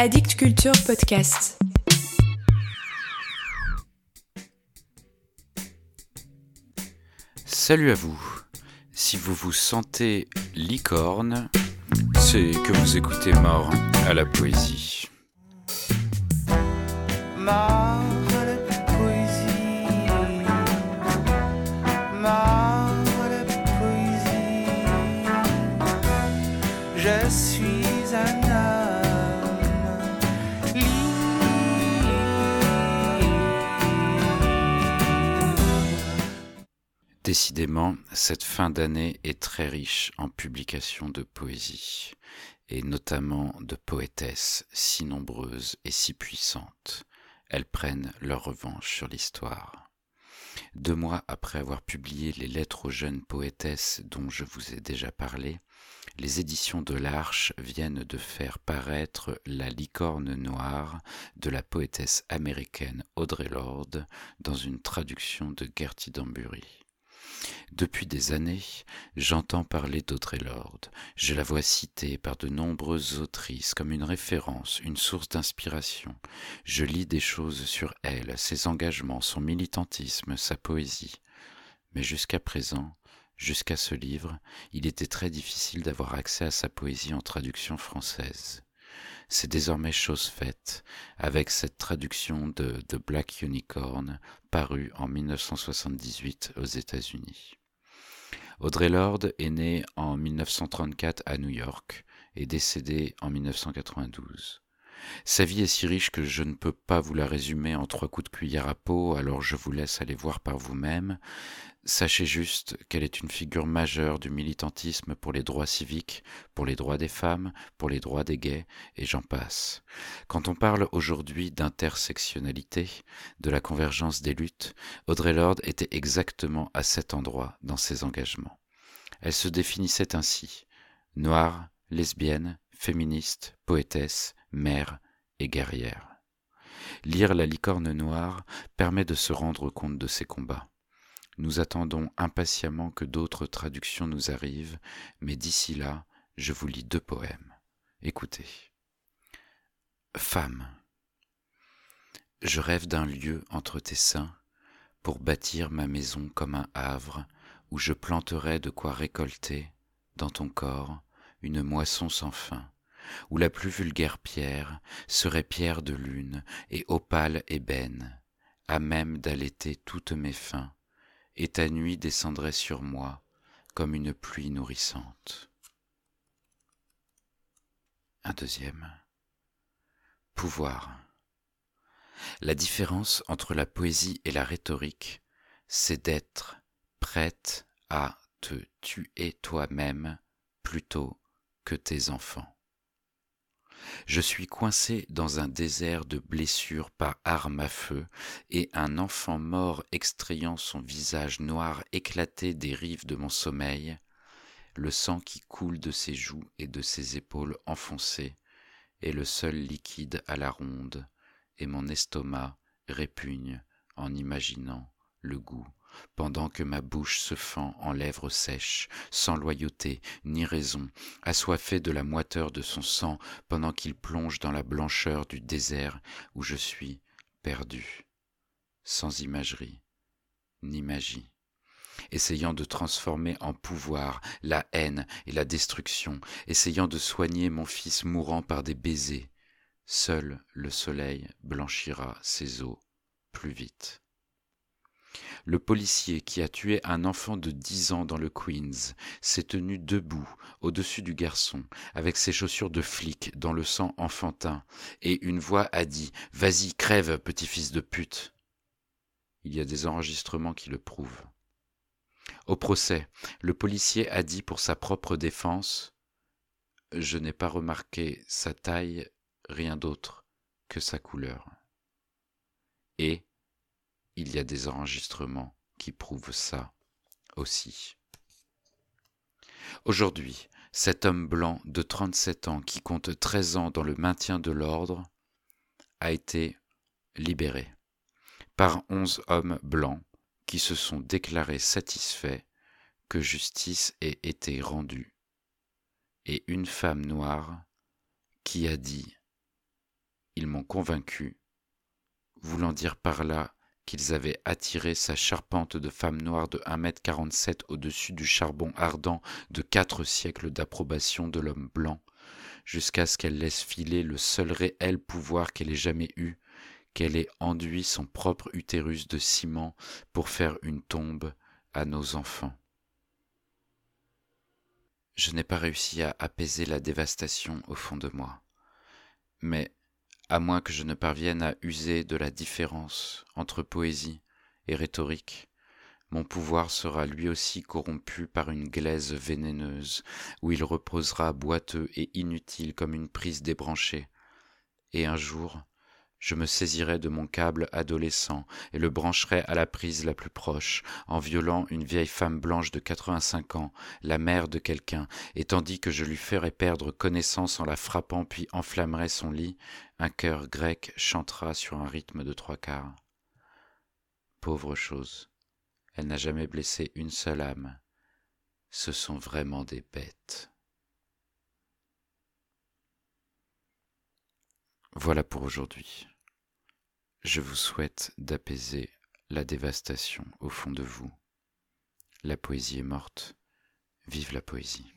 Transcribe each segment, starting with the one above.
Addict Culture Podcast. Salut à vous. Si vous vous sentez licorne, c'est que vous écoutez Mort à la poésie. Mort à la poésie. Mort à la poésie. Je suis un Décidément, cette fin d'année est très riche en publications de poésie, et notamment de poétesses si nombreuses et si puissantes. Elles prennent leur revanche sur l'histoire. Deux mois après avoir publié les lettres aux jeunes poétesses dont je vous ai déjà parlé, les éditions de l'Arche viennent de faire paraître La licorne noire de la poétesse américaine Audre Lorde dans une traduction de Gertie Dambury. Depuis des années, j'entends parler d'Audre Lorde. Je la vois citée par de nombreuses autrices comme une référence, une source d'inspiration. Je lis des choses sur elle, ses engagements, son militantisme, sa poésie. Mais jusqu'à présent, jusqu'à ce livre, il était très difficile d'avoir accès à sa poésie en traduction française. C'est désormais chose faite avec cette traduction de The Black Unicorn parue en 1978 aux États-Unis. Audre Lorde est née en 1934 à New York et décédée en 1992. Sa vie est si riche que je ne peux pas vous la résumer en trois coups de cuillère à peau, alors je vous laisse aller voir par vous-même. Sachez juste qu'elle est une figure majeure du militantisme pour les droits civiques, pour les droits des femmes, pour les droits des gays, et j'en passe. Quand on parle aujourd'hui d'intersectionnalité, de la convergence des luttes, Audre Lorde était exactement à cet endroit dans ses engagements. Elle se définissait ainsi noire, lesbienne, féministe, poétesse, mère et guerrière. Lire La licorne noire permet de se rendre compte de ces combats. Nous attendons impatiemment que d'autres traductions nous arrivent, mais d'ici là, je vous lis deux poèmes. Écoutez. Femme. Je rêve d'un lieu entre tes seins pour bâtir ma maison comme un havre où je planterai de quoi récolter, dans ton corps, une moisson sans fin, où la plus vulgaire pierre serait pierre de lune et opale ébène, à même d'allaiter toutes mes fins, et ta nuit descendrait sur moi comme une pluie nourrissante. Un deuxième. Pouvoir. La différence entre la poésie et la rhétorique, c'est d'être prête à te tuer toi-même plutôt que tes enfants. Je suis coincé dans un désert de blessures par arme à feu, et un enfant mort extrayant son visage noir éclaté des rives de mon sommeil, le sang qui coule de ses joues et de ses épaules enfoncées est le seul liquide à la ronde, et mon estomac répugne en imaginant le goût pendant que ma bouche se fend en lèvres sèches, sans loyauté ni raison, assoiffé de la moiteur de son sang, pendant qu'il plonge dans la blancheur du désert où je suis perdu, sans imagerie ni magie essayant de transformer en pouvoir la haine et la destruction, essayant de soigner mon fils mourant par des baisers. Seul le soleil blanchira ses eaux plus vite. Le policier qui a tué un enfant de dix ans dans le Queens s'est tenu debout au-dessus du garçon, avec ses chaussures de flic dans le sang enfantin, et une voix a dit Vas-y, crève, petit fils de pute. Il y a des enregistrements qui le prouvent. Au procès, le policier a dit pour sa propre défense Je n'ai pas remarqué sa taille, rien d'autre que sa couleur. Et il y a des enregistrements qui prouvent ça aussi. Aujourd'hui, cet homme blanc de 37 ans qui compte 13 ans dans le maintien de l'ordre a été libéré par 11 hommes blancs qui se sont déclarés satisfaits que justice ait été rendue, et une femme noire qui a dit ils m'ont convaincu, voulant dire par là qu'ils avaient attiré sa charpente de femme noire de 1m47 au-dessus du charbon ardent de quatre siècles d'approbation de l'homme blanc, jusqu'à ce qu'elle laisse filer le seul réel pouvoir qu'elle ait jamais eu, qu'elle ait enduit son propre utérus de ciment pour faire une tombe à nos enfants. Je n'ai pas réussi à apaiser la dévastation au fond de moi. Mais, à moins que je ne parvienne à user de la différence entre poésie et rhétorique, mon pouvoir sera lui aussi corrompu par une glaise vénéneuse, où il reposera boiteux et inutile comme une prise débranchée. Et un jour, je me saisirai de mon câble adolescent et le brancherai à la prise la plus proche, en violant une vieille femme blanche de quatre-vingt-cinq ans, la mère de quelqu'un, et tandis que je lui ferai perdre connaissance en la frappant puis enflammerai son lit, un cœur grec chantera sur un rythme de trois quarts. Pauvre chose, elle n'a jamais blessé une seule âme. Ce sont vraiment des bêtes. Voilà pour aujourd'hui. Je vous souhaite d'apaiser la dévastation au fond de vous. La poésie est morte. Vive la poésie.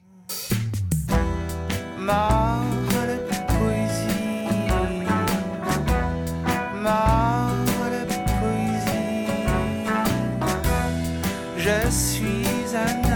Je suis un